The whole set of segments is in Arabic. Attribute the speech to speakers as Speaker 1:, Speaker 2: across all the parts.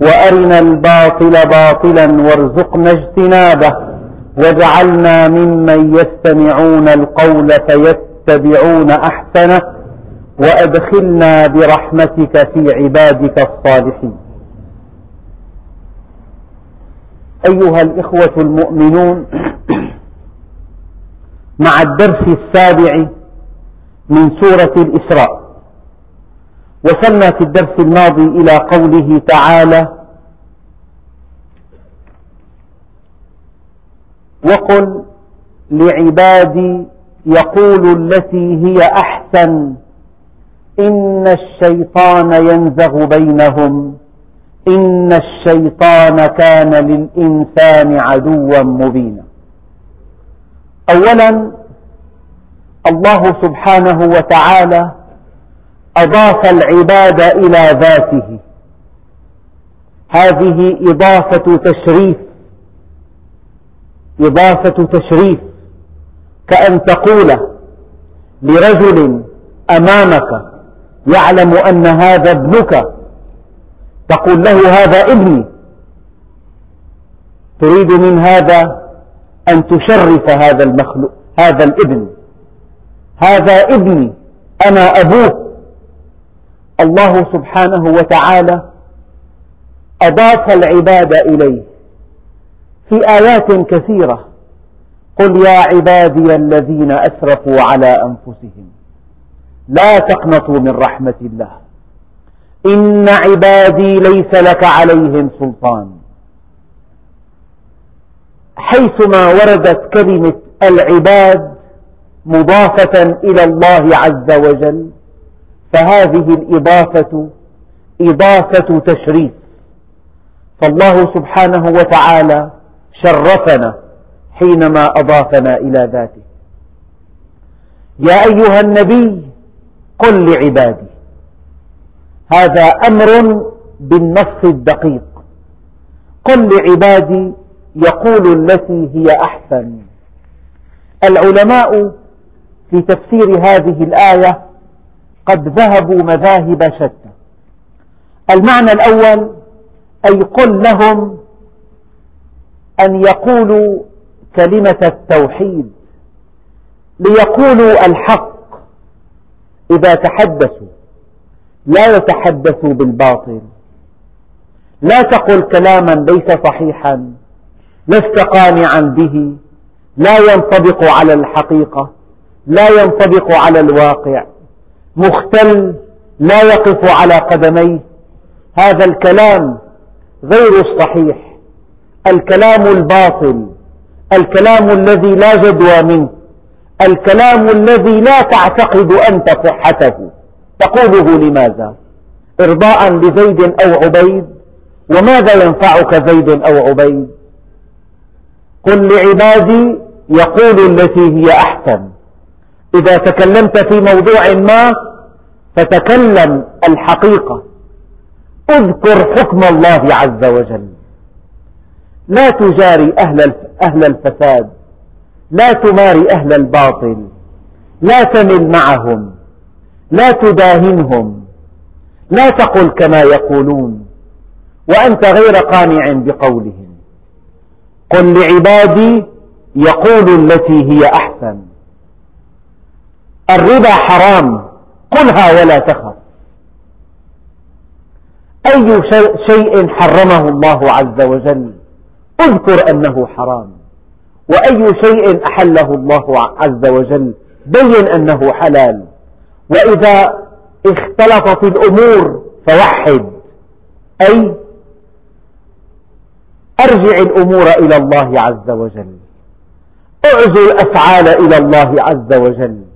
Speaker 1: وأرنا الباطل باطلا وارزقنا اجتنابه واجعلنا ممن يستمعون القول فيتبعون أحسنه وأدخلنا برحمتك في عبادك الصالحين. أيها الإخوة المؤمنون مع الدرس السابع من سورة الإسراء وصلنا في الدرس الماضي إلى قوله تعالى وقل لعبادي يقول التي هي أحسن إن الشيطان ينزغ بينهم إن الشيطان كان للإنسان عدوا مبينا. أولا الله سبحانه وتعالى أضاف العباد إلى ذاته. هذه إضافة تشريف. إضافة تشريف. كأن تقول لرجل أمامك يعلم أن هذا ابنك تقول له هذا ابني. تريد من هذا أن تشرف هذا المخلوق هذا الابن. هذا ابني أنا أبوه. الله سبحانه وتعالى أضاف العباد إليه في آيات كثيرة. قل يا عبادي الذين أسرفوا على أنفسهم لا تقنطوا من رحمة الله. إن عبادي ليس لك عليهم سلطان. حيثما وردت كلمة العباد مضافة إلى الله عز وجل فهذه الإضافة إضافة تشريف. فالله سبحانه وتعالى شرفنا حينما أضافنا إلى ذاته. يا أيها النبي قل لعبادي. هذا أمر بالنص الدقيق. قل لعبادي يقول التي هي أحسن. العلماء في تفسير هذه الآية قد ذهبوا مذاهب شتى. المعنى الأول أي قل لهم أن يقولوا كلمة التوحيد ليقولوا الحق إذا تحدثوا. لا يتحدثوا بالباطل. لا تقل كلاما ليس صحيحا لست قانعا به لا ينطبق على الحقيقة لا ينطبق على الواقع. مختل لا يقف على قدميه. هذا الكلام غير الصحيح. الكلام الباطل الكلام الذي لا جدوى منه الكلام الذي لا تعتقد أنت صحته. تقوله لماذا؟ إرضاء لزيد أو عبيد؟ وماذا ينفعك زيد أو عبيد؟ قل لعبادي يقول التي هي أحسن. إذا تكلمت في موضوع ما فتكلم الحقيقة. اذكر حكم الله عز وجل. لا تجاري أهل الفساد. لا تماري أهل الباطل. لا تمل معهم. لا تداهنهم. لا تقل كما يقولون. وأنت غير قانع بقولهم. قل لعبادي يقول التي هي أحسن. الربا حرام. قلها ولا تخف. أي شيء حرمه الله عز وجل؟ اذكر أنه حرام. وأي شيء أحله الله عز وجل؟ بين أنه حلال. وإذا اختلطت الأمور فوحد. أي أرجع الأمور إلى الله عز وجل. اعزو الأفعال إلى الله عز وجل.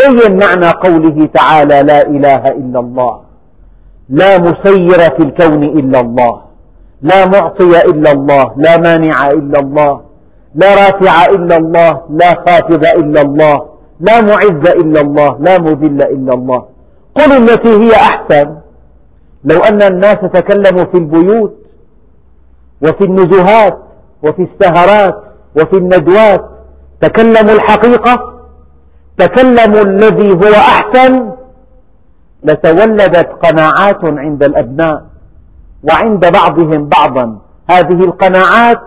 Speaker 1: بين معنى قوله تعالى لا إله إلا الله. لا مسير في الكون إلا الله. لا معطي إلا الله. لا مانع إلا الله. لا رافع إلا الله. لا خافض إلا الله. لا معز إلا الله. لا مذل إلا الله. قل التي هي أحسن. لو أن الناس تكلموا في البيوت وفي النزهات وفي السهرات وفي الندوات تكلموا الحقيقة تكلموا الذي هو أحسن. لتولدت قناعات عند الأبناء وعند بعضهم بعضا. هذه القناعات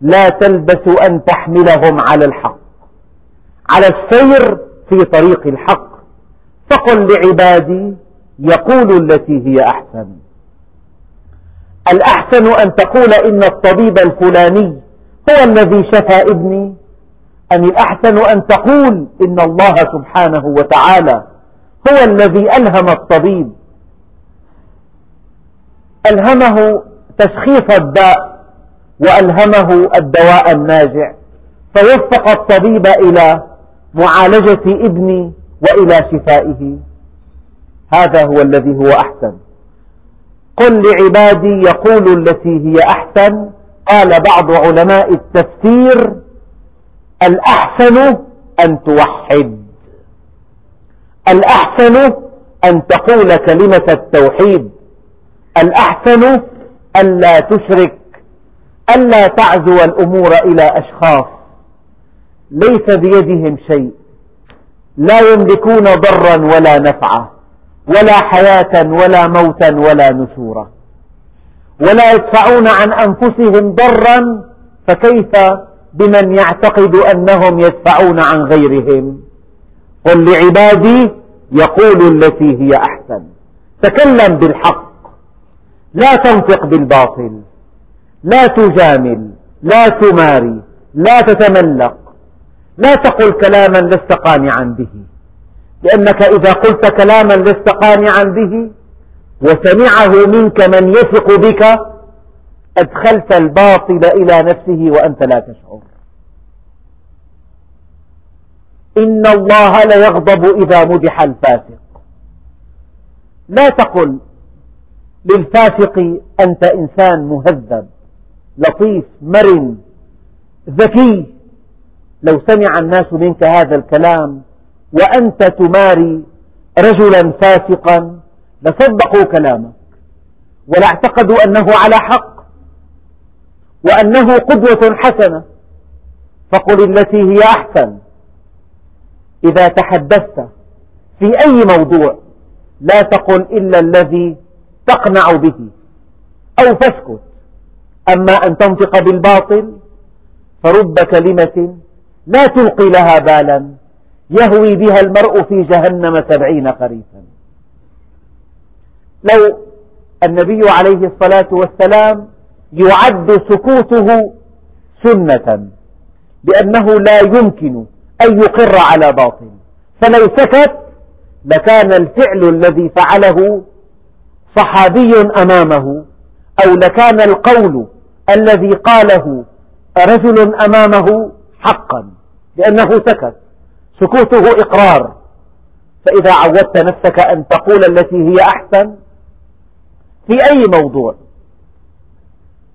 Speaker 1: لا تلبس أن تحملهم على الحق. على السير في طريق الحق. فقل لعبادي يقول التي هي أحسن. الأحسن أن تقول إن الطبيب الفلاني هو الذي شفى ابني. أم الأحسن أن تقول إن الله سبحانه وتعالى هو الذي ألهم الطبيب. ألهمه تشخيص الداء وألهمه الدواء الناجع. فوفق الطبيب إلى معالجة ابني وإلى شفائه. هذا هو الذي هو أحسن. قل لعبادي يقول التي هي أحسن. قال بعض علماء التفسير الأحسن أن توحد. الأحسن أن تقول كلمة التوحيد. الأحسن ألا تشرك. ألا تعزو الأمور إلى أشخاص. ليس بيدهم شيء. لا يملكون ضرا ولا نفعا. ولا حياة ولا موتا ولا نشورا. ولا يدفعون عن أنفسهم ضرا فكيف بمن يعتقد أنهم يدفعون عن غيرهم. قل لعبادي يقول التي هي أحسن. تكلم بالحق. لا تنطق بالباطل. لا تجامل. لا تماري. لا تتملق. لا تقل كلاما لست قانعا به. لأنك إذا قلت كلاما لست قانعا به وسمعه منك من يثق بك أدخلت الباطل إلى نفسه وأنت لا تشعر. إن الله ليغضب إذا مدح الفاسق. لا تقل للفاسق أنت إنسان مهذب لطيف مرن ذكي. لو سمع الناس منك هذا الكلام وأنت تماري رجلا فاسقا لصدقوا كلامك. ولاعتقدوا أنه على حق. وأنه قدوة حسنة. فقل التي هي أحسن. إذا تحدثت في أي موضوع لا تقل إلا الذي تقنع به أو فاسكت أما أن تنطق بالباطل فرب كلمة لا تلقي لها بالا يهوي بها المرء في جهنم سبعين خريفا. لو النبي عليه الصلاة والسلام يعد سكوته سنة لأنه لا يمكن أن يقر على باطل. فلو سكت لكان الفعل الذي فعله صحابي أمامه أو لكان القول الذي قاله رجل أمامه حقا لأنه سكت. سكوته إقرار. فإذا عودت نفسك أن تقول التي هي أحسن في أي موضوع؟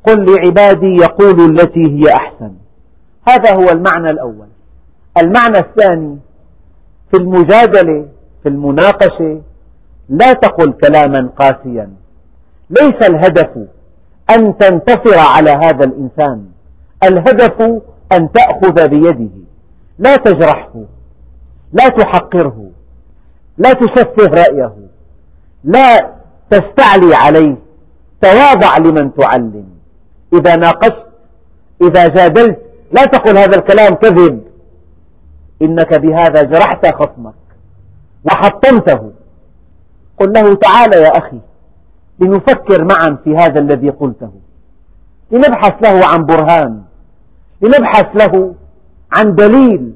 Speaker 1: قل لعبادي يقولوا التي هي أحسن. هذا هو المعنى الأول. المعنى الثاني في المجادلة في المناقشة لا تقل كلاما قاسيا. ليس الهدف أن تنتصر على هذا الإنسان. الهدف أن تأخذ بيده. لا تجرحه. لا تحقره. لا تسفه رأيه. لا تستعلي عليه. تواضع لمن تعلم. إذا ناقشت إذا جادلت لا تقل هذا الكلام كذب. إنك بهذا جرحت خصمك وحطمته. قل له تعال يا أخي لنفكر معا في هذا الذي قلته. لنبحث له عن برهان. لنبحث له عن دليل.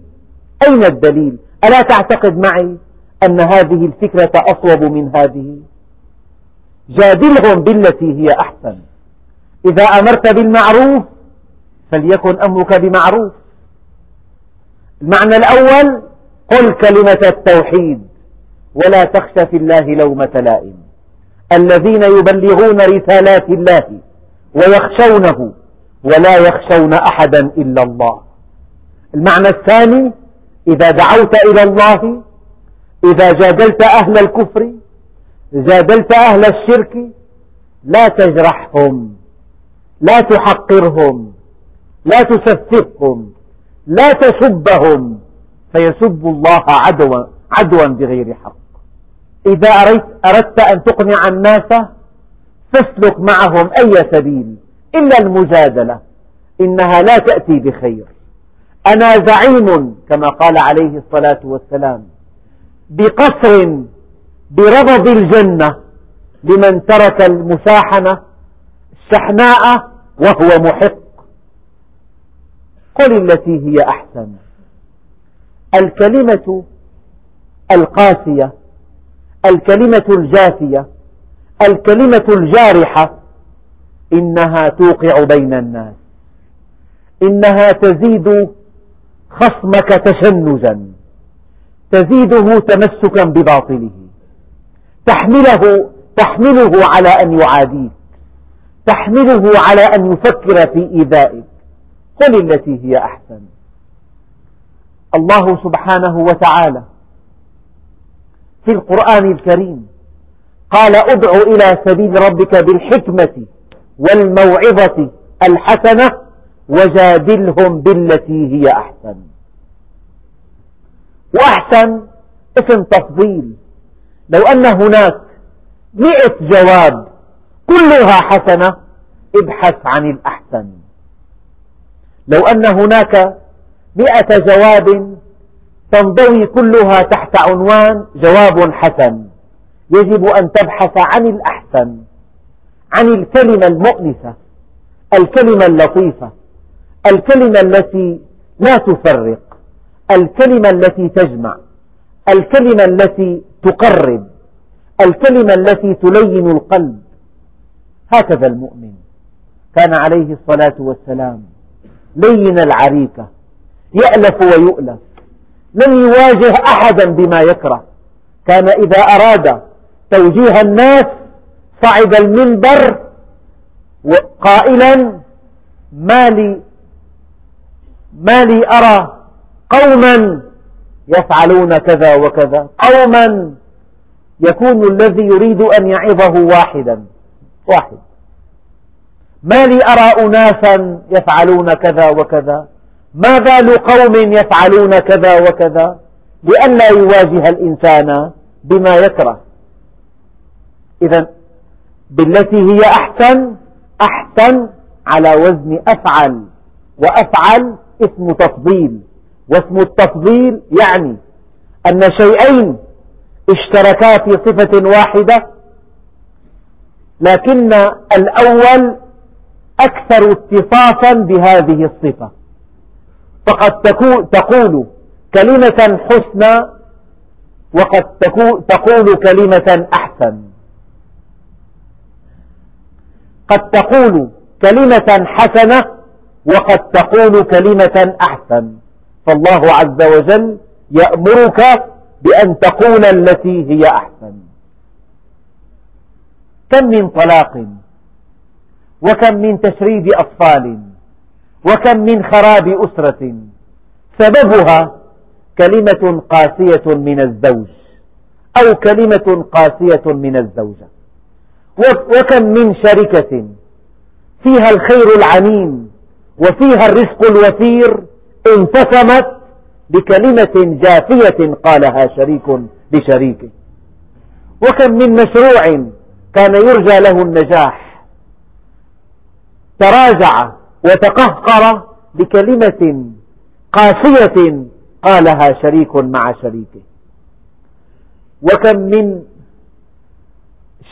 Speaker 1: أين الدليل؟ ألا تعتقد معي أن هذه الفكرة أصوب من هذه؟ جادلهم بالتي هي أحسن. إذا أمرت بالمعروف فليكن أمرك بمعروف. المعنى الأول قل كلمة التوحيد ولا تخش في الله لومة لائم. الذين يبلغون رسالات الله ويخشونه ولا يخشون أحدا إلا الله. المعنى الثاني إذا دعوت إلى الله إذا جادلت أهل الكفر جادلت أهل الشرك لا تجرحهم. لا تحقرهم لا تسفههم لا تسبهم فيسب الله عدوا, عدوا بغير حق. إذا أردت أن تقنع الناس فاسلك معهم أي سبيل إلا المجادلة. إنها لا تأتي بخير. أنا زعيم كما قال عليه الصلاة والسلام بقصر بربض الجنة لمن ترك المساحنة الشحناء وهو محق. قل التي هي أحسن. الكلمة القاسية الكلمة الجافية الكلمة الجارحة إنها توقع بين الناس. إنها تزيد خصمك تشنجا. تزيده تمسكا بباطله. تحمله تحمله على أن يعاديك. تحمله على أن يفكر في إيذائك. قل التي هي أحسن. الله سبحانه وتعالى في القرآن الكريم قال ادع إلى سبيل ربك بالحكمة والموعظة الحسنة وجادلهم بالتي هي أحسن. وأحسن اسم تفضيل. لو أن هناك مئة جواب كلها حسنة ابحث عن الأحسن. لو أن هناك مئة جواب تنضوي كلها تحت عنوان جواب حسن يجب أن تبحث عن الأحسن عن الكلمة المؤنسة الكلمة اللطيفة الكلمة التي لا تفرق الكلمة التي تجمع الكلمة التي تقرب الكلمة التي تلين القلب. هكذا المؤمن كان عليه الصلاة والسلام. لين العريكة. يألف ويؤلف. لم يواجه أحدا بما يكره. كان إذا أراد توجيه الناس صعد المنبر قائلا ما لي ما لي أرى قوما يفعلون كذا وكذا. قوما يكون الذي يريد أن يعظه واحدا. واحد. ما لي أرى أناسا يفعلون كذا وكذا؟ ما بال قوم يفعلون كذا وكذا؟ لئلا يواجه الإنسان بما يكره. إذا بالتي هي أحسن أحسن على وزن أفعل وأفعل اسم تفضيل. واسم التفضيل يعني أن شيئين اشتركا في صفة واحدة لكن الأول أكثر اتصافا بهذه الصفة. فقد تقول كلمة حسنى وقد تقول كلمة أحسن. قد تقول كلمة حسنة وقد تقول كلمة أحسن. فالله عز وجل يأمرك بأن تقول التي هي أحسن. كم من طلاق وكم من تشريد أطفال وكم من خراب أسرة. سببها كلمة قاسية من الزوج أو كلمة قاسية من الزوجة. وكم من شركة فيها الخير العميم وفيها الرزق الوفير انتسمت بكلمة جافية قالها شريك لشريكه وكم من مشروع كان يرجى له النجاح. تراجع وتقهقر بكلمة قاسية قالها شريك مع شريكه. وكم من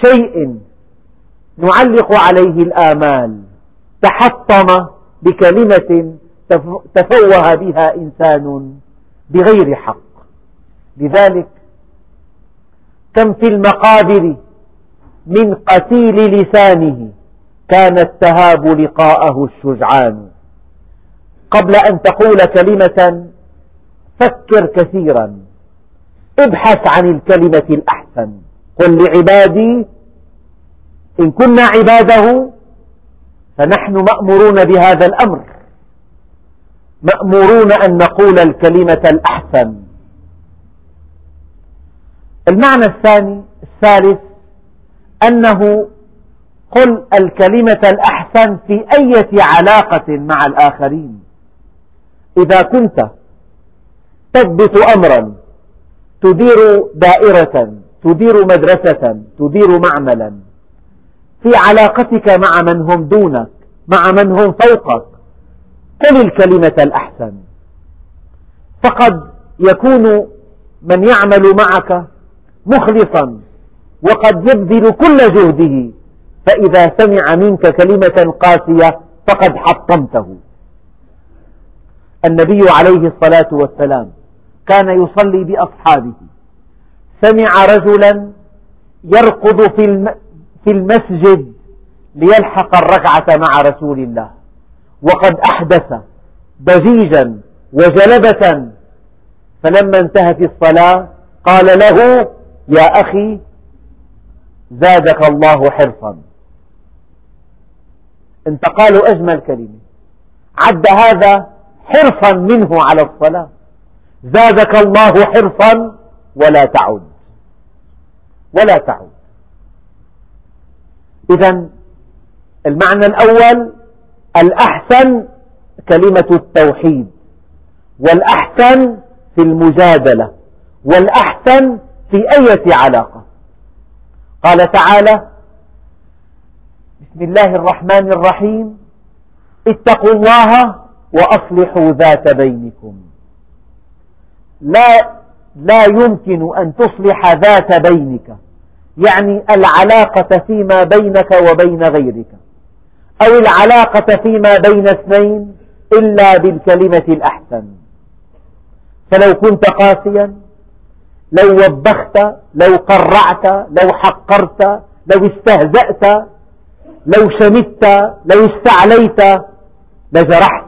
Speaker 1: شيء نعلق عليه الآمال تحطم بكلمة تفوه بها إنسان بغير حق. لذلك كم في المقابر من قتيل لسانه كان التهاب لقاءه الشجعان. قبل أن تقول كلمة فكر كثيرا. ابحث عن الكلمة الأحسن. قل لعبادي إن كنا عباده فنحن مأمورون بهذا الأمر. مأمورون أن نقول الكلمة الأحسن. المعنى الثاني الثالث أنه قل الكلمة الأحسن في أي علاقة مع الآخرين. إذا كنت تضبط أمرا تدير دائرة تدير مدرسة تدير معملا في علاقتك مع من هم دونك مع من هم فوقك قل الكلمة الأحسن. فقد يكون من يعمل معك مخلصا وقد يبذل كل جهده. فإذا سمع منك كلمة قاسية فقد حطمته. النبي عليه الصلاة والسلام كان يصلي بأصحابه. سمع رجلا يركض في المسجد ليلحق الركعة مع رسول الله. وقد أحدث ضجيجا وجلبة. فلما انتهت الصلاة قال له يا أخي زادك الله حرصا. انتقال أجمل كلمة. عد هذا حرصا منه على الصلاة. زادك الله حرصا ولا تعد. ولا تعد. إذا المعنى الأول الأحسن كلمة التوحيد. والأحسن في المجادلة. والأحسن في أية علاقة. قال تعالى بسم الله الرحمن الرحيم. اتقوا الله وأصلحوا ذات بينكم. لا لا يمكن أن تصلح ذات بينك. يعني العلاقة فيما بينك وبين غيرك. أو العلاقة فيما بين اثنين إلا بالكلمة الأحسن. فلو كنت قاسيا لو وبخت لو قرعت لو حقرت لو استهزأت لو شمت لو استعليت لجرحت.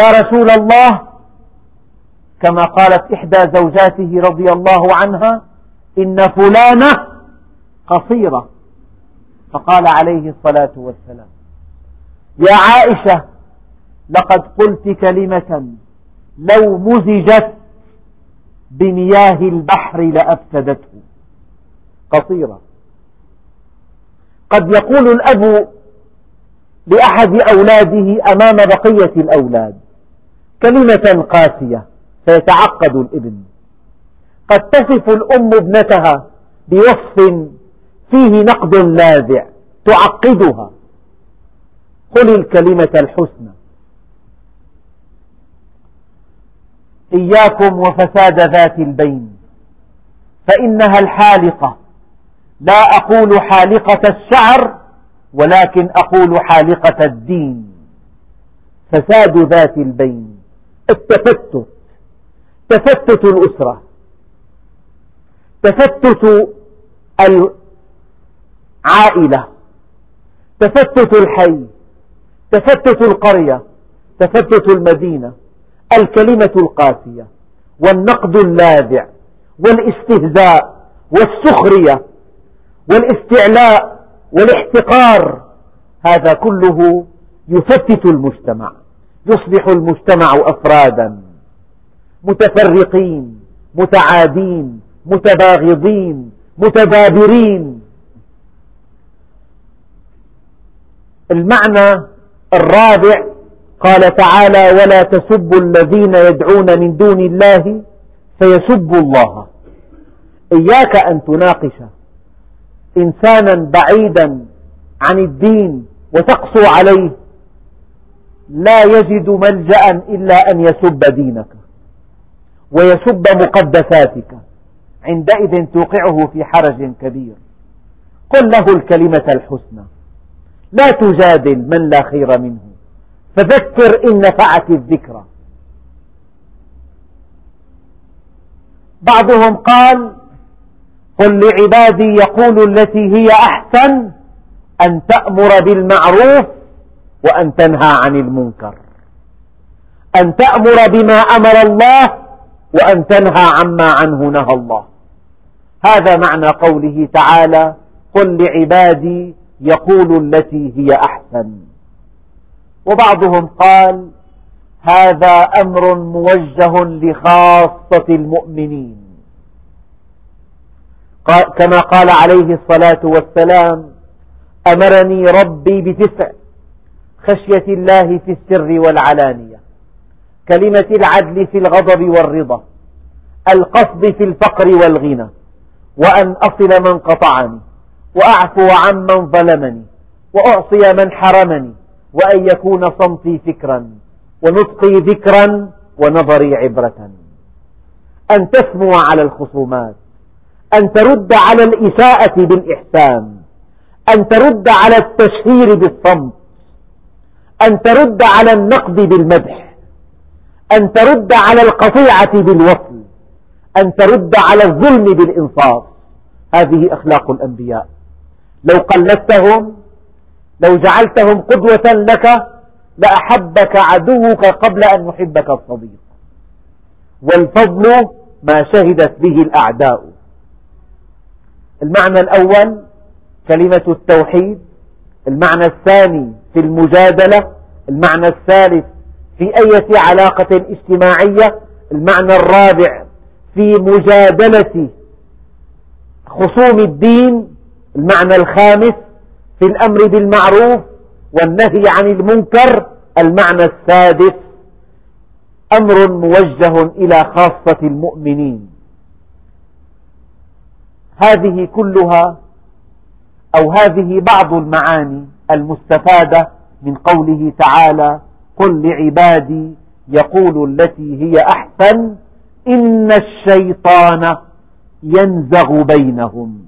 Speaker 1: يا رسول الله كما قالت إحدى زوجاته رضي الله عنها إن فلانة قصيرة فقال عليه الصلاة والسلام يا عائشة لقد قلت كلمة لو مزجت بمياه البحر لأفسدته. قصيرة. قد يقول الأب لأحد أولاده أمام بقية الأولاد كلمة قاسية فيتعقد الإبن. قد تصف الأم ابنتها بوصف فيه نقد لاذع تعقدها. قل الكلمة الحسنى. إياكم وفساد ذات البين. فإنها الحالقة. لا أقول حالقة الشعر ولكن أقول حالقة الدين. فساد ذات البين. التفتت. تفتت الأسرة. تفتت العائلة. تفتت الحي. تفتت القرية. تفتت المدينة. الكلمة القاسية والنقد اللاذع والاستهزاء والسخرية والاستعلاء والاحتقار هذا كله يفتت المجتمع يصبح المجتمع أفرادا متفرقين متعادين متباغضين متدابرين المعنى الرابع قال تعالى ولا تسبوا الذين يدعون من دون الله فيسبوا الله. إياك أن تناقش إنسانا بعيدا عن الدين وتقسو عليه. لا يجد ملجأ إلا أن يسب دينك ويسب مقدساتك. عندئذ توقعه في حرج كبير. قل له الكلمة الحسنى. لا تجادل من لا خير منه. فذكر إن نفعت الذكرى. بعضهم قال قل لعبادي يقولوا التي هي أحسن أن تأمر بالمعروف وأن تنهى عن المنكر. أن تأمر بما أمر الله وأن تنهى عما عنه نهى الله. هذا معنى قوله تعالى قل لعبادي يقول التي هي أحسن. وبعضهم قال هذا أمر موجه لخاصة المؤمنين. كما قال عليه الصلاة والسلام أمرني ربي بتسع خشية الله في السر والعلانية كلمة العدل في الغضب والرضا القصد في الفقر والغنى وأن أصل من قطعني وأعفو عمن ظلمني وأعصي من حرمني وأن يكون صمتي فكرا ونطقي ذكرا ونظري عبرة. أن تسمو على الخصومات أن ترد على الإساءة بالإحسان أن ترد على التشهير بالصمت أن ترد على النقد بالمدح أن ترد على القطيعة بالوصل أن ترد على الظلم بالإنصاف. هذه أخلاق الأنبياء. لو قلدتهم لو جعلتهم قدوة لك لأحبك عدوك قبل أن يحبك الصديق. والفضل ما شهدت به الأعداء. المعنى الأول كلمة التوحيد المعنى الثاني في المجادلة المعنى الثالث في أية علاقة اجتماعية المعنى الرابع في مجادلة خصوم الدين المعنى الخامس في الأمر بالمعروف والنهي عن المنكر المعنى السادس أمر موجه إلى خاصة المؤمنين. هذه كلها أو هذه بعض المعاني المستفادة من قوله تعالى قل لعبادي يقول التي هي أحسن إن الشيطان ينزغ بينهم.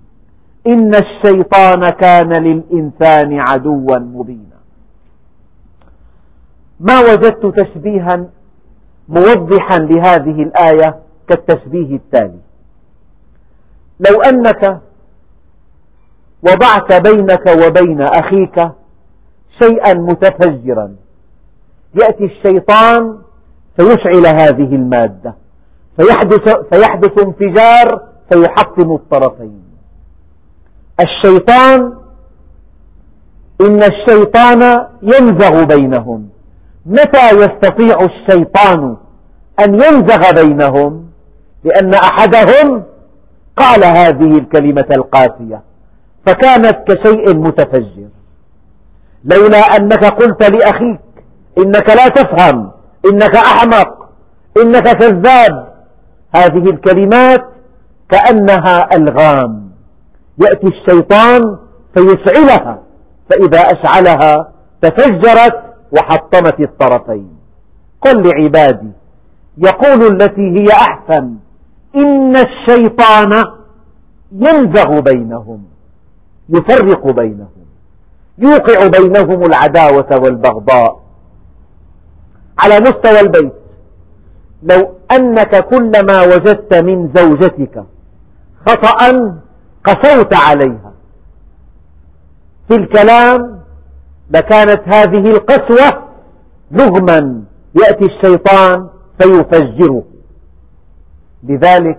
Speaker 1: إن الشيطان كان للإنسان عدوا مبينا. ما وجدت تشبيها موضحا لهذه الآية كالتشبيه التالي. لو أنك وضعت بينك وبين أخيك شيئا متفجرا يأتي الشيطان فيشعل هذه المادة فيحدث, فيحدث انفجار فيحطم الطرفين. الشيطان إن الشيطان ينزغ بينهم. متى يستطيع الشيطان أن ينزغ بينهم؟ لأن أحدهم قال هذه الكلمة القاسية فكانت كشيء متفجر. لولا أنك قلت لأخيك إنك لا تفهم إنك أحمق إنك كذاب. هذه الكلمات كأنها ألغام. يأتي الشيطان فيشعلها فإذا أشعلها تفجرت وحطمت الطرفين. قل لعبادي يقول التي هي أحسن إن الشيطان ينزغ بينهم يفرق بينهم يوقع بينهم العداوة والبغضاء. على مستوى البيت لو أنك كلما وجدت من زوجتك خطأ قسوت عليها. في الكلام لكانت هذه القسوة لغما يأتي الشيطان فيفجره لذلك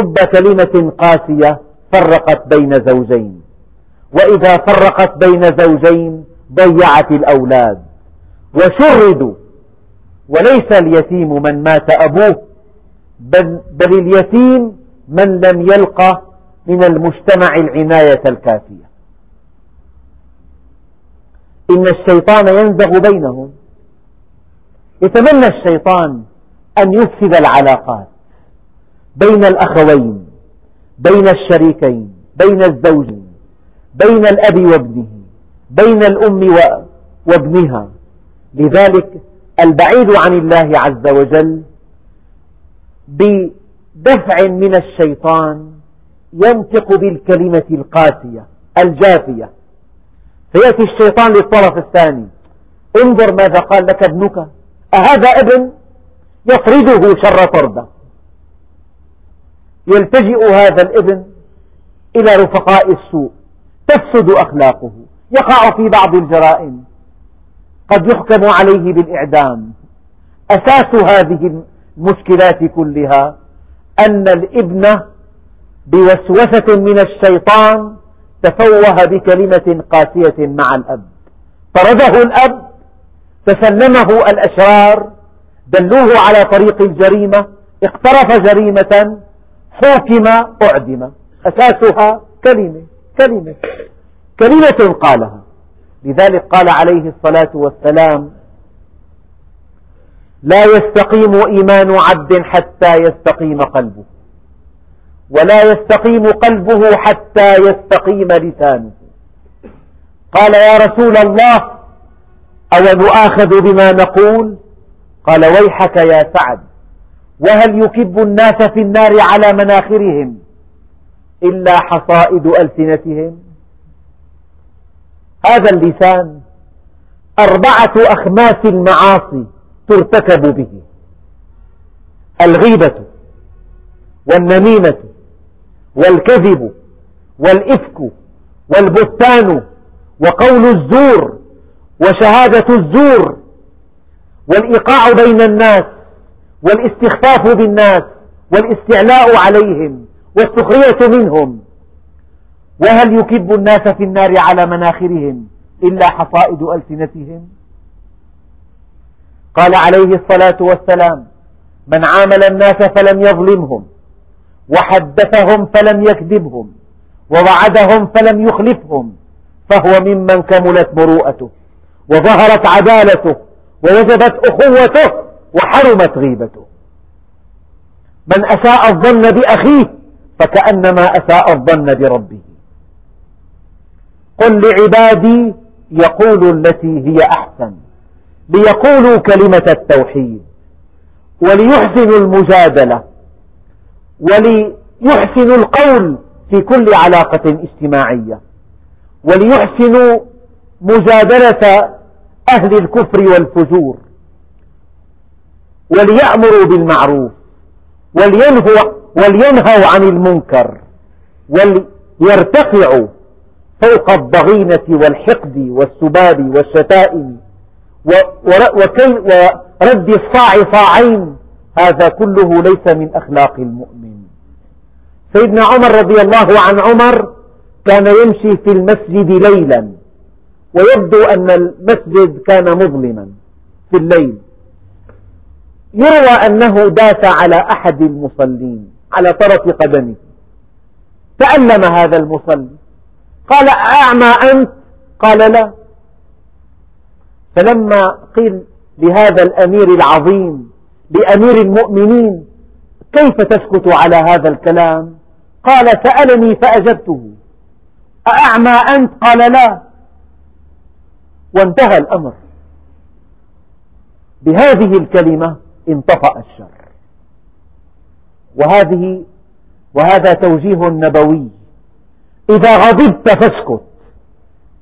Speaker 1: رب كلمة قاسية فرقت بين زوجين. وإذا فرقت بين زوجين ضيعت الأولاد. وشردوا وليس اليتيم من مات أبوه بل, بل اليتيم من لم يلقى من المجتمع العناية الكافية. إن الشيطان ينزغ بينهم. يتمنى الشيطان أن يفسد العلاقات بين الأخوين بين الشريكين بين الزوجين بين الأب وابنه بين الأم وابنها. لذلك البعيد عن الله عز وجل بدفع من الشيطان ينطق بالكلمة القاسية الجافية. فيأتي الشيطان للطرف الثاني. انظر ماذا قال لك ابنك. أهذا ابن يطرده شر طردة. يلتجئ هذا الابن إلى رفقاء السوء. تفسد أخلاقه. يقع في بعض الجرائم. قد يحكم عليه بالإعدام. أساس هذه المشكلات كلها أن الابن بوسوسة من الشيطان تفوه بكلمة قاسية مع الأب. طرده الأب تسلمه الأشرار دلوه على طريق الجريمة اقترف جريمة حوكم أعدم. أساسها كلمة كلمة كلمة قالها. لذلك قال عليه الصلاة والسلام لا يستقيم إيمان عبد حتى يستقيم قلبه. ولا يستقيم قلبه حتى يستقيم لسانه. قال يا رسول الله أو نؤاخذ بما نقول؟ قال ويحك يا سعد وهل يكب الناس في النار على مناخرهم إلا حصائد ألسنتهم؟ هذا اللسان أربعة أخماس المعاصي ترتكب به الغيبة والنميمة والكذب والإفك والبهتان وقول الزور وشهادة الزور والإيقاع بين الناس والاستخفاف بالناس والاستعلاء عليهم والسخرية منهم وهل يكب الناس في النار على مناخرهم إلا حصائد ألسنتهم؟ قال عليه الصلاة والسلام من عامل الناس فلم يظلمهم وحدثهم فلم يكذبهم ووعدهم فلم يخلفهم فهو ممن كملت مروءته وظهرت عدالته ووجبت أخوته وحرمت غيبته. من أساء الظن بأخيه فكأنما أساء الظن بربه. قل لعبادي يقولوا التي هي أحسن ليقولوا كلمة التوحيد وليحسنوا المجادلة وليحسنوا القول في كل علاقة اجتماعية. وليحسنوا مجادلة أهل الكفر والفجور. وليأمروا بالمعروف. ولينهوا, ولينهوا عن المنكر. وليرتفعوا فوق الضغينة والحقد والسباب والشتائم. ورد الصاع صاعين هذا كله ليس من أخلاق المؤمن. سيدنا عمر رضي الله عن عمر كان يمشي في المسجد ليلا ويبدو أن المسجد كان مظلما في الليل. يروى أنه داس على أحد المصلين على طرف قدمه. تألم هذا المصلي. قال أعمى أنت؟ قال لا. فلما قيل لهذا الأمير العظيم لأمير المؤمنين كيف تسكت على هذا الكلام؟ قال سألني فأجبته. أأعمى أنت؟ قال لا. وانتهى الأمر. بهذه الكلمة انطفأ الشر. وهذه وهذا توجيه نبوي. إذا غضبت فاسكت.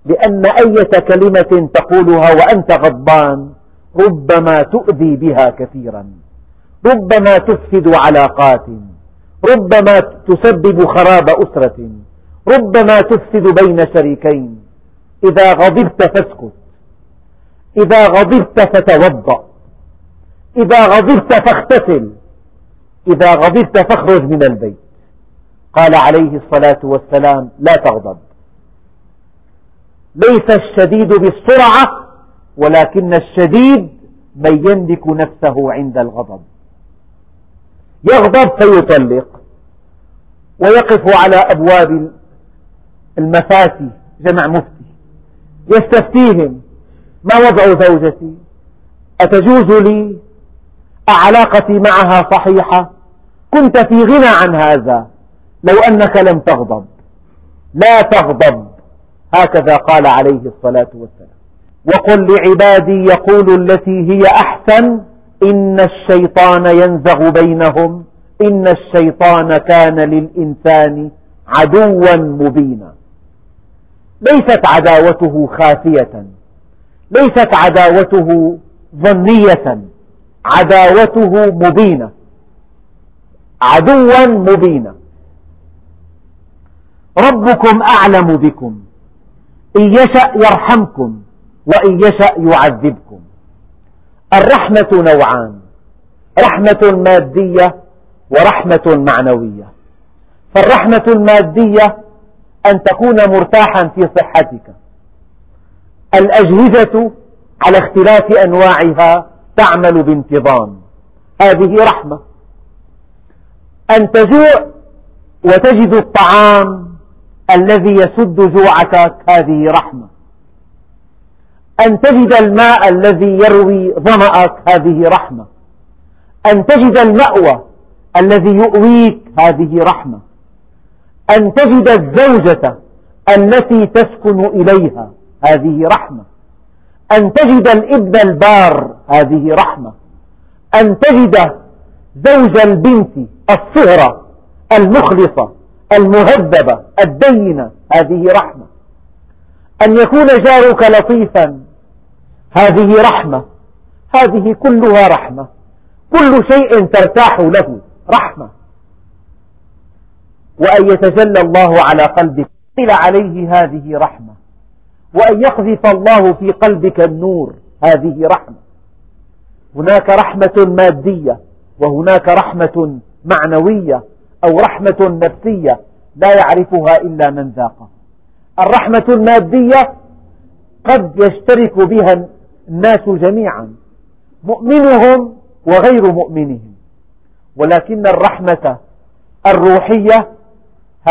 Speaker 1: لأن أية كلمة تقولها وأنت غضبان ربما تؤذي بها كثيرا. ربما تفسد علاقات. ربما تسبب خراب أسرة. ربما تفسد بين شريكين. إذا غضبت فاسكت. إذا غضبت فتوضأ. إذا غضبت فاغتسل. إذا غضبت فاخرج من البيت. قال عليه الصلاة والسلام لا تغضب. ليس الشديد بالسرعة ولكن الشديد من يملك نفسه عند الغضب. يغضب فيطلق ويقف على أبواب المفاتي جمع مفتي. يستفتيهم ما وضع زوجتي؟ أتجوز لي؟ أعلاقتي معها صحيحة؟ كنت في غنى عن هذا لو أنك لم تغضب. لا تغضب. هكذا قال عليه الصلاة والسلام. وقل لعبادي يقول التي هي أحسن إن الشيطان ينزغ بينهم إن الشيطان كان للإنسان عدوا مبينا. ليست عداوته خافية ليست عداوته ظنية عداوته مبينة. عدوا مبينا ربكم أعلم بكم إن يشأ يرحمكم وإن يشأ يعذبكم. الرحمة نوعان. رحمة مادية ورحمة معنوية. فالرحمة المادية أن تكون مرتاحا في صحتك. الأجهزة على اختلاف أنواعها تعمل بانتظام. هذه رحمة. أن تجوع وتجد الطعام الذي يسد جوعك هذه رحمة. أن تجد الماء الذي يروي ظمأك هذه رحمة. أن تجد المأوى الذي يؤويك هذه رحمة. أن تجد الزوجة التي تسكن إليها هذه رحمة. أن تجد الإبن البار هذه رحمة. أن تجد زوج البنت الصهرة المخلصة المهذبة الدينة هذه رحمة. أن يكون جارك لطيفا هذه رحمة. هذه كلها رحمة. كل شيء ترتاح له رحمة. وأن يتجلى الله على قلبك قيل عليه هذه رحمة. وأن يقذف الله في قلبك النور هذه رحمة. هناك رحمة مادية وهناك رحمة معنوية أو رحمة نفسية لا يعرفها إلا من ذاق. الرحمة المادية قد يشترك بها الناس جميعا مؤمنهم وغير مؤمنهم. ولكن الرحمة الروحية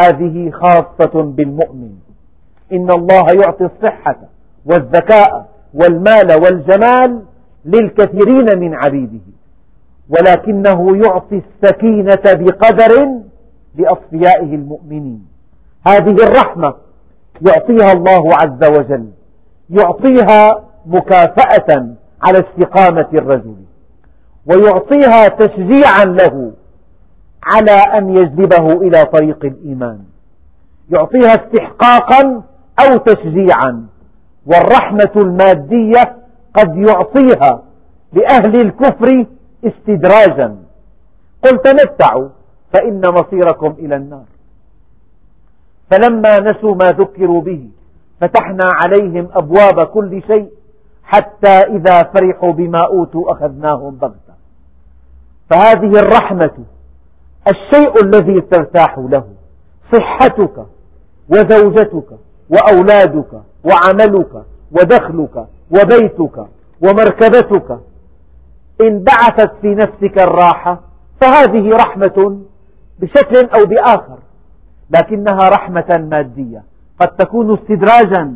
Speaker 1: هذه خاصة بالمؤمن. إن الله يعطي الصحة والذكاء والمال والجمال للكثيرين من عبيده. ولكنه يعطي السكينة بقدر لأصفيائه المؤمنين. هذه الرحمة يعطيها الله عز وجل. يعطيها مكافأة على استقامة الرجل ويعطيها تشجيعا له على أن يجذبه إلى طريق الإيمان. يعطيها استحقاقا أو تشجيعا والرحمة المادية قد يعطيها لأهل الكفر استدراجا. قل تمتعوا فإن مصيركم إلى النار. فلما نسوا ما ذكروا به فتحنا عليهم أبواب كل شيء حتى إذا فرحوا بما أوتوا أخذناهم بغتة. فهذه الرحمة الشيء الذي ترتاح له. صحتك وزوجتك وأولادك وعملك ودخلك وبيتك ومركبتك. إن بعثت في نفسك الراحة فهذه رحمة بشكل أو بآخر لكنها رحمة مادية. قد تكون استدراجا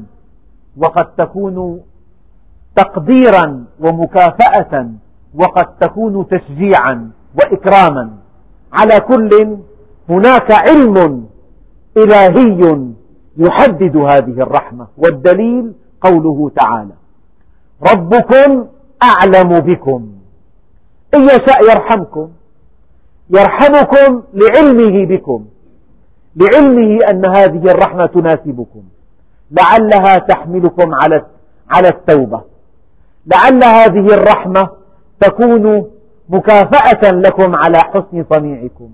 Speaker 1: وقد تكون تقديرا ومكافأة وقد تكون تشجيعا وإكراما. على كل هناك علم إلهي يحدد هذه الرحمة والدليل قوله تعالى ربكم أعلم بكم. إن يشاء يرحمكم يرحمكم لعلمه بكم لعلمه أن هذه الرحمة تناسبكم لعلها تحملكم على على التوبة. لعل هذه الرحمة تكون مكافأة لكم على حسن صنيعكم.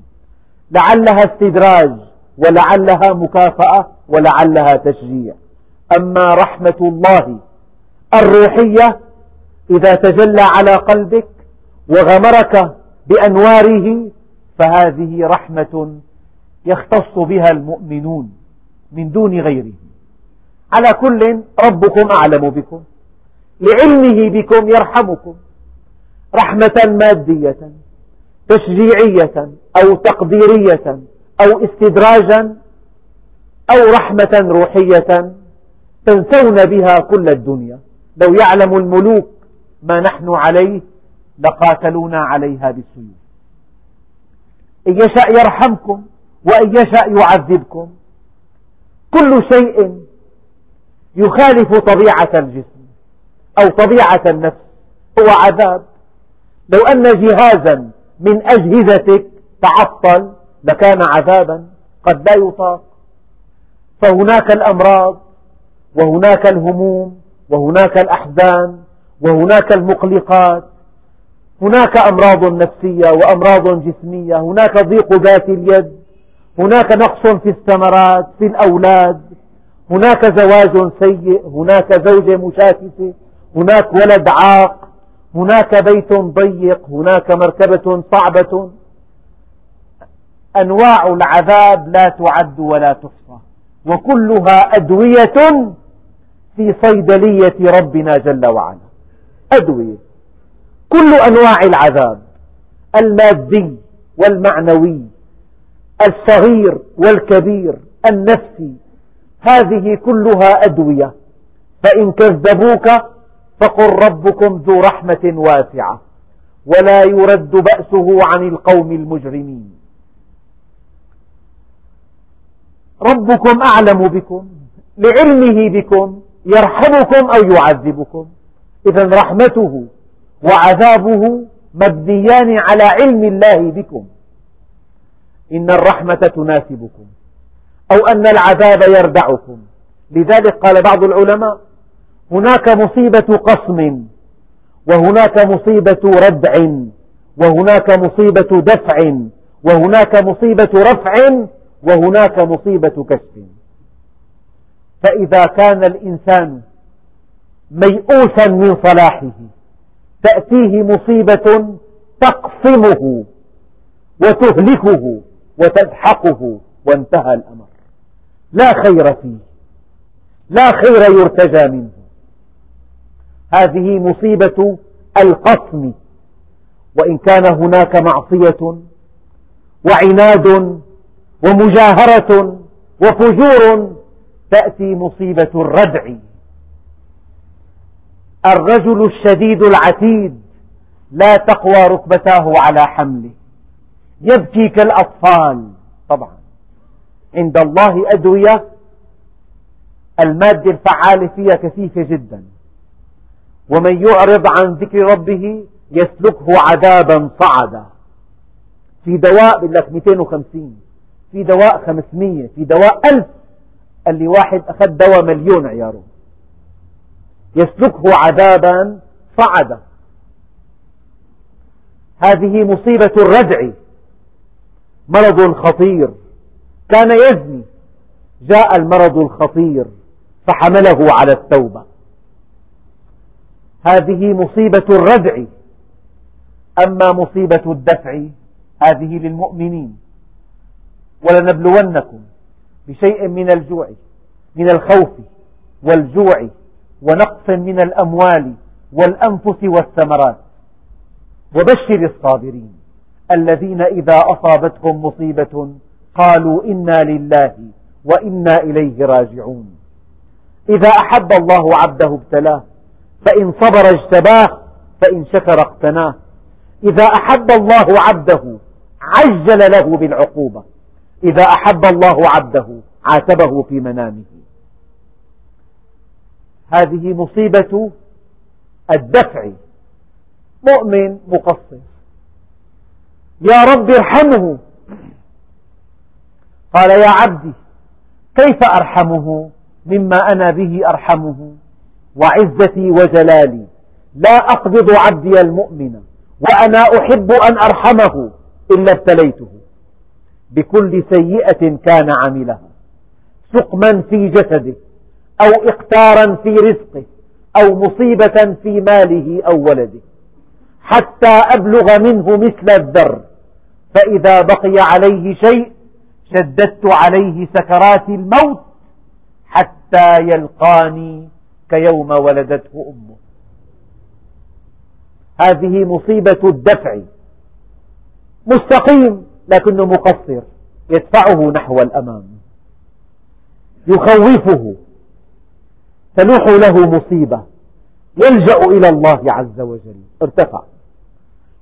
Speaker 1: لعلها استدراج ولعلها مكافأة ولعلها تشجيع. أما رحمة الله الروحية إذا تجلى على قلبك وغمرك بأنواره فهذه رحمة يختص بها المؤمنون من دون غيره. على كل ربكم أعلم بكم. لعلمه بكم يرحمكم. رحمة مادية تشجيعية أو تقديرية أو استدراجا أو رحمة روحية تنسون بها كل الدنيا. لو يعلم الملوك ما نحن عليه لقاتلونا عليها بالسيوف. إن يشاء يرحمكم وإن يشاء يعذبكم. كل شيء يخالف طبيعة الجسم. أو طبيعة النفس هو عذاب. لو أن جهازا من أجهزتك تعطل لكان عذابا قد لا يطاق. فهناك الأمراض وهناك الهموم وهناك الأحزان وهناك المقلقات. هناك أمراض نفسية وأمراض جسمية هناك ضيق ذات اليد هناك نقص في الثمرات في الأولاد هناك زواج سيء هناك زوجة مشاكسة. هناك ولد عاق هناك بيت ضيق هناك مركبة صعبة. أنواع العذاب لا تعد ولا تحصى وكلها أدوية في صيدلية ربنا جل وعلا. أدوية. كل أنواع العذاب المادي والمعنوي الصغير والكبير النفسي هذه كلها أدوية. فإن كذبوك فقل ربكم ذو رحمة واسعة ولا يرد بأسه عن القوم المجرمين. ربكم أعلم بكم لعلمه بكم يرحمكم أو يعذبكم. إذا رحمته وعذابه مبنيان على علم الله بكم. إن الرحمة تناسبكم أو أن العذاب يردعكم. لذلك قال بعض العلماء هناك مصيبة قصم وهناك مصيبة ردع وهناك مصيبة دفع وهناك مصيبة رفع وهناك مصيبة كشف. فإذا كان الإنسان ميؤوسا من صلاحه تأتيه مصيبة تقصمه وتهلكه وتدحقه وانتهى الأمر. لا خير فيه لا خير يرتجى منه. هذه مصيبة القصم وإن كان هناك معصية وعناد ومجاهرة وفجور تأتي مصيبة الردع. الرجل الشديد العتيد لا تقوى ركبتاه على حمله. يبكي كالأطفال. طبعا. عند الله أدوية. المادة الفعالة فيها كثيفة جدا. ومن يعرض عن ذكر ربه يسلكه عذابا صعدا. في دواء بيقول لك 250 في دواء 500 في دواء 1000 اللي واحد أخذ دواء مليون عياره يسلكه عذابا صعدا. هذه مصيبة الردع. مرض خطير كان يزني. جاء المرض الخطير فحمله على التوبة. هذه مصيبة الردع. أما مصيبة الدفع هذه للمؤمنين. ولنبلونكم بشيء من الجوع من الخوف والجوع ونقص من الأموال والأنفس والثمرات. وبشر الصابرين الذين إذا أصابتهم مصيبة قالوا إنا لله وإنا إليه راجعون. إذا أحب الله عبده ابتلاه فإن صبر اجتباه فإن شكر اقتناه. إذا أحب الله عبده عجل له بالعقوبة. إذا أحب الله عبده عاتبه في منامه. هذه مصيبة الدفع. مؤمن مقصر. يا رب ارحمه. قال يا عبدي كيف أرحمه؟ مما أنا به أرحمه. وعزتي وجلالي. لا أقبض عبدي المؤمن وأنا أحب أن أرحمه إلا ابتليته. بكل سيئة كان عملها سقما في جسده أو إقتارا في رزقه أو مصيبة في ماله أو ولده. حتى أبلغ منه مثل الذر فإذا بقي عليه شيء شددت عليه سكرات الموت حتى يلقاني كيوم ولدته أمه. هذه مصيبة الدفع. مستقيم لكنه مقصر. يدفعه نحو الأمام. يخوفه. تلوح له مصيبة. يلجأ إلى الله عز وجل. ارتفع.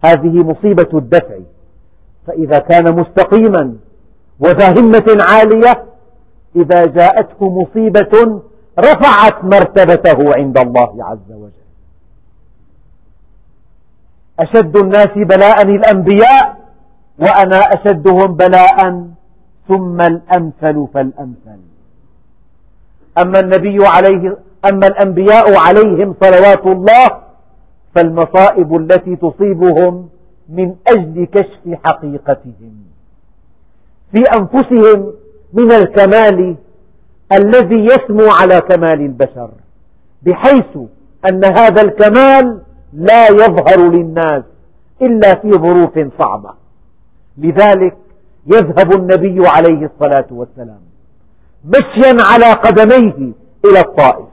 Speaker 1: هذه مصيبة الدفع. فإذا كان مستقيما وذا همة عالية إذا جاءته مصيبة رفعت مرتبته عند الله عز وجل. أشد الناس بلاء الأنبياء وأنا أشدهم بلاء ثم الأمثل فالأمثل. أما النبي عليه أما الأنبياء عليهم صلوات الله فالمصائب التي تصيبهم من أجل كشف حقيقتهم. في أنفسهم من الكمال الذي يسمو على كمال البشر بحيث أن هذا الكمال لا يظهر للناس إلا في ظروف صعبة. لذلك يذهب النبي عليه الصلاة والسلام مشيا على قدميه إلى الطائف.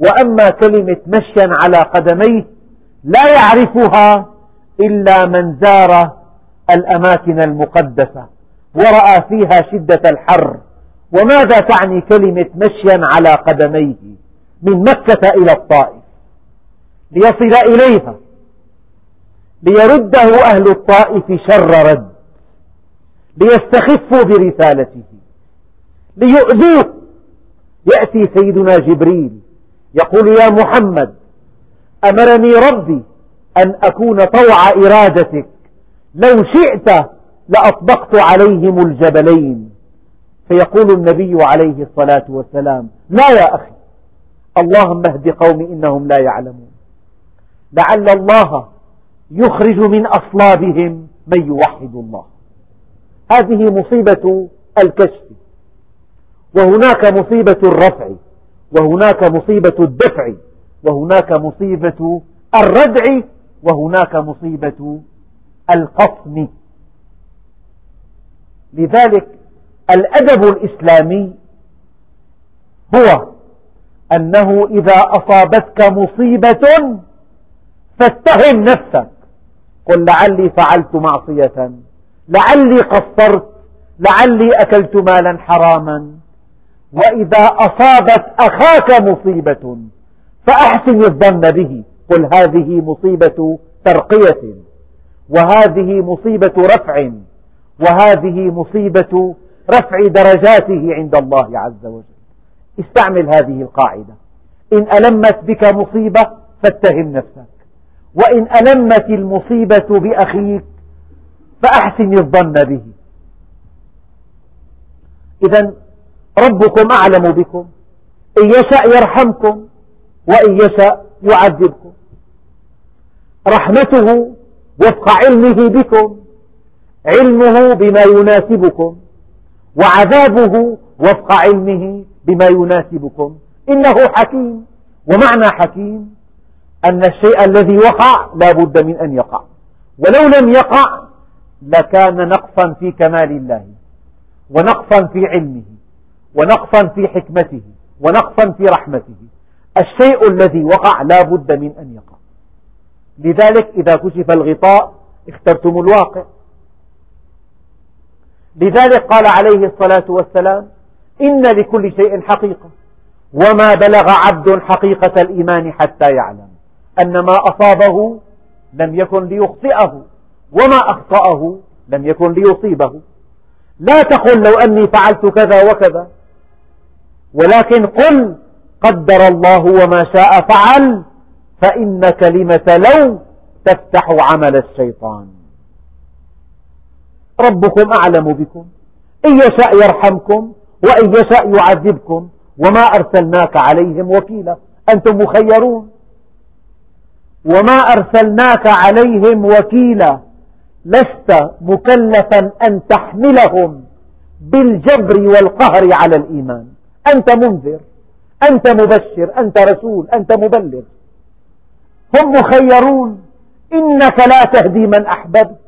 Speaker 1: وأما كلمة مشيا على قدميه لا يعرفها إلا من زار الأماكن المقدسة ورأى فيها شدة الحر وماذا تعني كلمة مشيا على قدميه من مكة إلى الطائف؟ ليصل إليها. ليرده أهل الطائف شر رد. ليستخفوا برسالته. ليؤذوه. يأتي سيدنا جبريل. يقول يا محمد أمرني ربي أن أكون طوع إرادتك. لو شئت لأطبقت عليهم الجبلين. فيقول النبي عليه الصلاة والسلام لا يا أخي اللهم اهد قومي إنهم لا يعلمون. لعل الله يخرج من أصلابهم من يوحد الله. هذه مصيبة الكشف وهناك مصيبة الرفع وهناك مصيبة الدفع وهناك مصيبة الردع وهناك مصيبة القصم. لذلك الأدب الإسلامي هو أنه إذا أصابتك مصيبة فاتهم نفسك. قل لعلي فعلت معصية لعلي قصرت لعلي أكلت مالا حراما. وإذا أصابت أخاك مصيبة فأحسن الظن به. قل هذه مصيبة ترقية وهذه مصيبة رفع وهذه مصيبة رفع درجاته عند الله عز وجل. استعمل هذه القاعدة. إن ألمت بك مصيبة فاتهم نفسك. وإن ألمت المصيبة بأخيك فأحسن الظن به. إذا ربكم أعلم بكم. إن يشاء يرحمكم وإن يشاء يعذبكم. رحمته وفق علمه بكم. علمه بما يناسبكم. وعذابه وفق علمه بما يناسبكم. إنه حكيم. ومعنى حكيم أن الشيء الذي وقع لا بد من أن يقع. ولو لم يقع لكان نقصا في كمال الله ونقصا في علمه ونقصا في حكمته ونقصا في رحمته. الشيء الذي وقع لا بد من أن يقع. لذلك إذا كشف الغطاء اخترتم الواقع. لذلك قال عليه الصلاة والسلام إن لكل شيء حقيقة وما بلغ عبد حقيقة الإيمان حتى يعلم أن ما أصابه لم يكن ليخطئه وما أخطأه لم يكن ليصيبه. لا تقل لو أني فعلت كذا وكذا ولكن قل قدر الله وما شاء فعل فإن كلمة لو تفتح عمل الشيطان. ربكم أعلم بكم. إن يشاء يرحمكم وإن يشاء يعذبكم. وما أرسلناك عليهم وكيلا. أنتم مخيرون. وما أرسلناك عليهم وكيلا. لست مكلفا أن تحملهم بالجبر والقهر على الإيمان. أنت منذر. أنت مبشر. أنت رسول. أنت مبلغ. هم مخيرون. إنك لا تهدي من أحببت.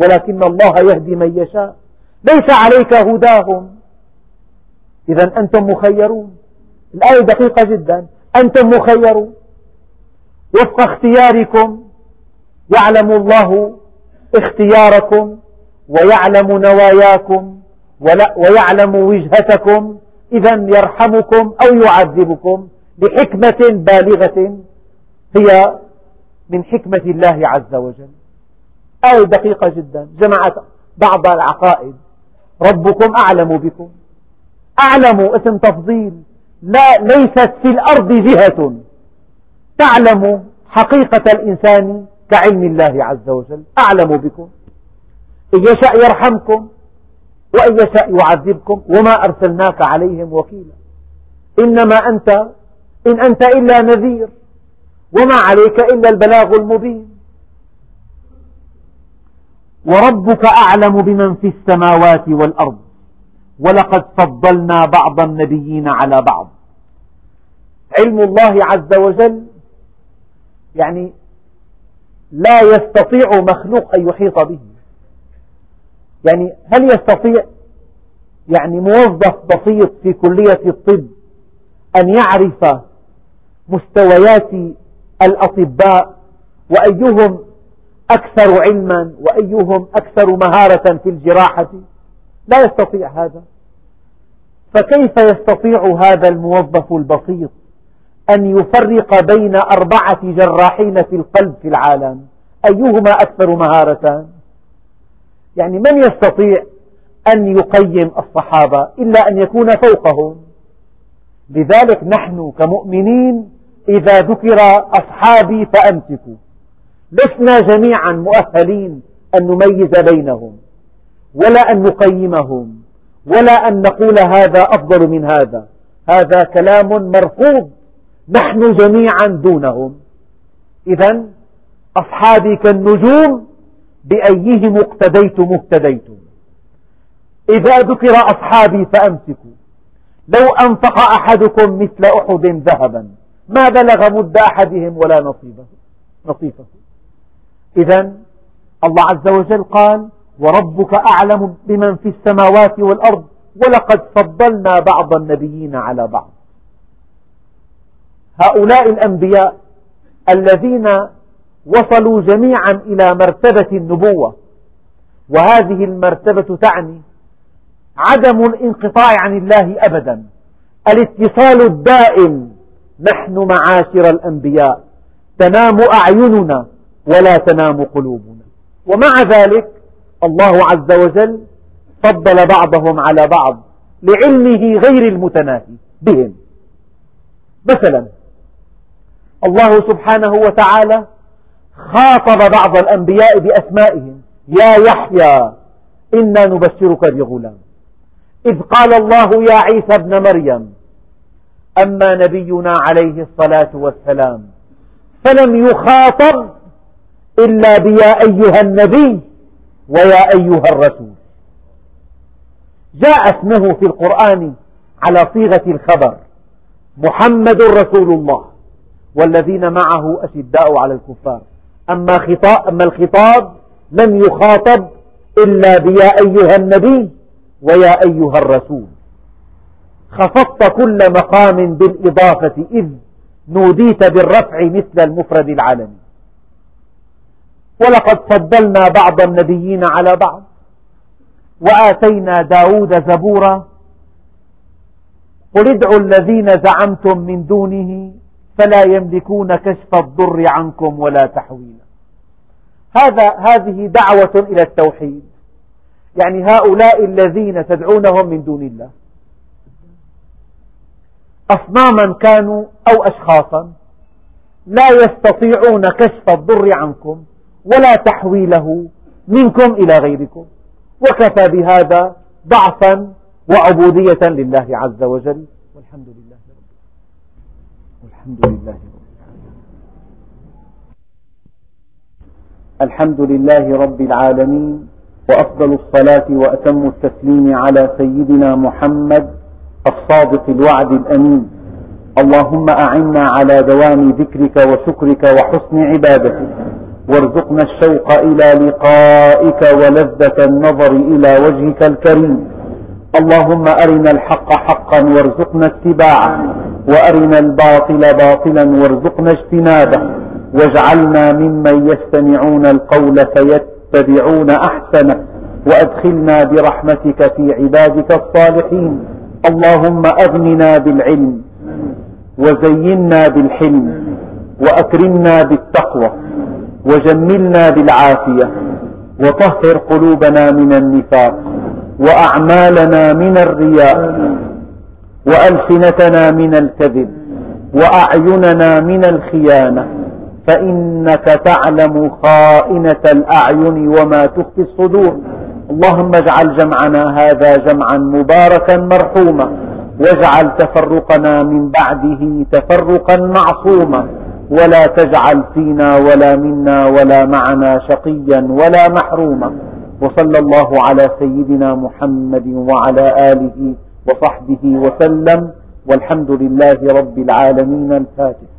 Speaker 1: ولكن الله يهدي من يشاء. ليس عليك هداهم. إذا أنتم مخيرون. الآية دقيقة جدا. أنتم مخيرون. وفق اختياركم يعلم الله اختياركم ويعلم نواياكم ويعلم وجهتكم. إذا يرحمكم أو يعذبكم بحكمة بالغة. هي من حكمة الله عز وجل. آية دقيقة جدا. جمعت بعض العقائد. ربكم أعلم بكم. أعلم اسم تفضيل. لا ليست في الأرض جهة. تعلم حقيقة الإنسان كعلم الله عز وجل. أعلم بكم. إن يشاء يرحمكم وإن يشاء يعذبكم. وما أرسلناك عليهم وكيلا. إنما أنت إن أنت إلا نذير. وما عليك إلا البلاغ المبين. وربك أعلم بمن في السماوات والأرض. ولقد فضلنا بعض النبيين على بعض. علم الله عز وجل يعني لا يستطيع مخلوق أن يحيط به. يعني هل يستطيع يعني موظف بسيط في كلية الطب أن يعرف مستويات الأطباء وأيهم أكثر علما وأيهم أكثر مهارة في الجراحة. لا يستطيع هذا. فكيف يستطيع هذا الموظف البسيط أن يفرق بين أربعة جراحين في القلب في العالم؟ أيهما أكثر مهارة؟ يعني من يستطيع أن يقيم الصحابة إلا أن يكون فوقهم؟ لذلك نحن كمؤمنين إذا ذكر أصحابي فأمسكوا. لسنا جميعا مؤهلين أن نميز بينهم ولا أن نقيمهم ولا أن نقول هذا أفضل من هذا. هذا كلام مرفوض نحن جميعا دونهم. إذا أصحابي كالنجوم بأيهم اقتديتم اهتديتم. إذا ذكر أصحابي فأمسكوا. لو أنفق أحدكم مثل أحد ذهبا ما بلغ مد أحدهم ولا نصيبه نصيفه. إذا الله عز وجل قال وربك أعلم بمن في السماوات والأرض ولقد فضلنا بعض النبيين على بعض. هؤلاء الأنبياء الذين وصلوا جميعا إلى مرتبة النبوة وهذه المرتبة تعني عدم الانقطاع عن الله أبدا الاتصال الدائم نحن معاشر الأنبياء تنام أعيننا ولا تنام قلوبنا. ومع ذلك الله عز وجل فضل بعضهم على بعض لعلمه غير المتناهي بهم. مثلا الله سبحانه وتعالى خاطب بعض الأنبياء بأسمائهم. يا يحيى إنا نبشرك بغلام. إذ قال الله يا عيسى ابن مريم أما نبينا عليه الصلاة والسلام فلم يخاطب إلا بيا أيها النبي ويا أيها الرسول. جاء اسمه في القرآن على صيغة الخبر محمد رسول الله والذين معه أشداء على الكفار. أما, خطاب أما الخطاب لم يخاطب إلا بيا أيها النبي ويا أيها الرسول. خفضت كل مقام بالإضافة إذ نوديت بالرفع مثل المفرد العالمي ولقد فضلنا بعض النبيين على بعض وآتينا داود زبورا قل ادعوا الذين زعمتم من دونه فلا يملكون كشف الضر عنكم ولا تحويلا. هذا هذه دعوة إلى التوحيد. يعني هؤلاء الذين تدعونهم من دون الله. أصناما كانوا أو أشخاصا لا يستطيعون كشف الضر عنكم ولا تحويله منكم إلى غيركم. وكفى بهذا ضعفا وعبودية لله عز وجل. والحمد لله رب والحمد لله رب الحمد لله رب العالمين. وأفضل الصلاة وأتم التسليم على سيدنا محمد الصادق الوعد الأمين. اللهم أعنا على دوام ذكرك وشكرك وحسن عبادتك. وارزقنا الشوق إلى لقائك ولذة النظر إلى وجهك الكريم. اللهم أرنا الحق حقا وارزقنا اتباعه وأرنا الباطل باطلا وارزقنا اجتنابه. واجعلنا ممن يستمعون القول فيتبعون أحسنه وأدخلنا برحمتك في عبادك الصالحين. اللهم أغننا بالعلم وزينا بالحلم وأكرمنا بالتقوى. وجملنا بالعافية وطهر قلوبنا من النفاق وأعمالنا من الرياء وألسنتنا من الكذب وأعيننا من الخيانة فإنك تعلم خائنة الأعين وما تخفي الصدور اللهم اجعل جمعنا هذا جمعا مباركا مرحوما واجعل تفرقنا من بعده تفرقا معصوما ولا تجعل فينا ولا منا ولا معنا شقيا ولا محروما. وصلى الله على سيدنا محمد وعلى آله وصحبه وسلم. والحمد لله رب العالمين الفاتح.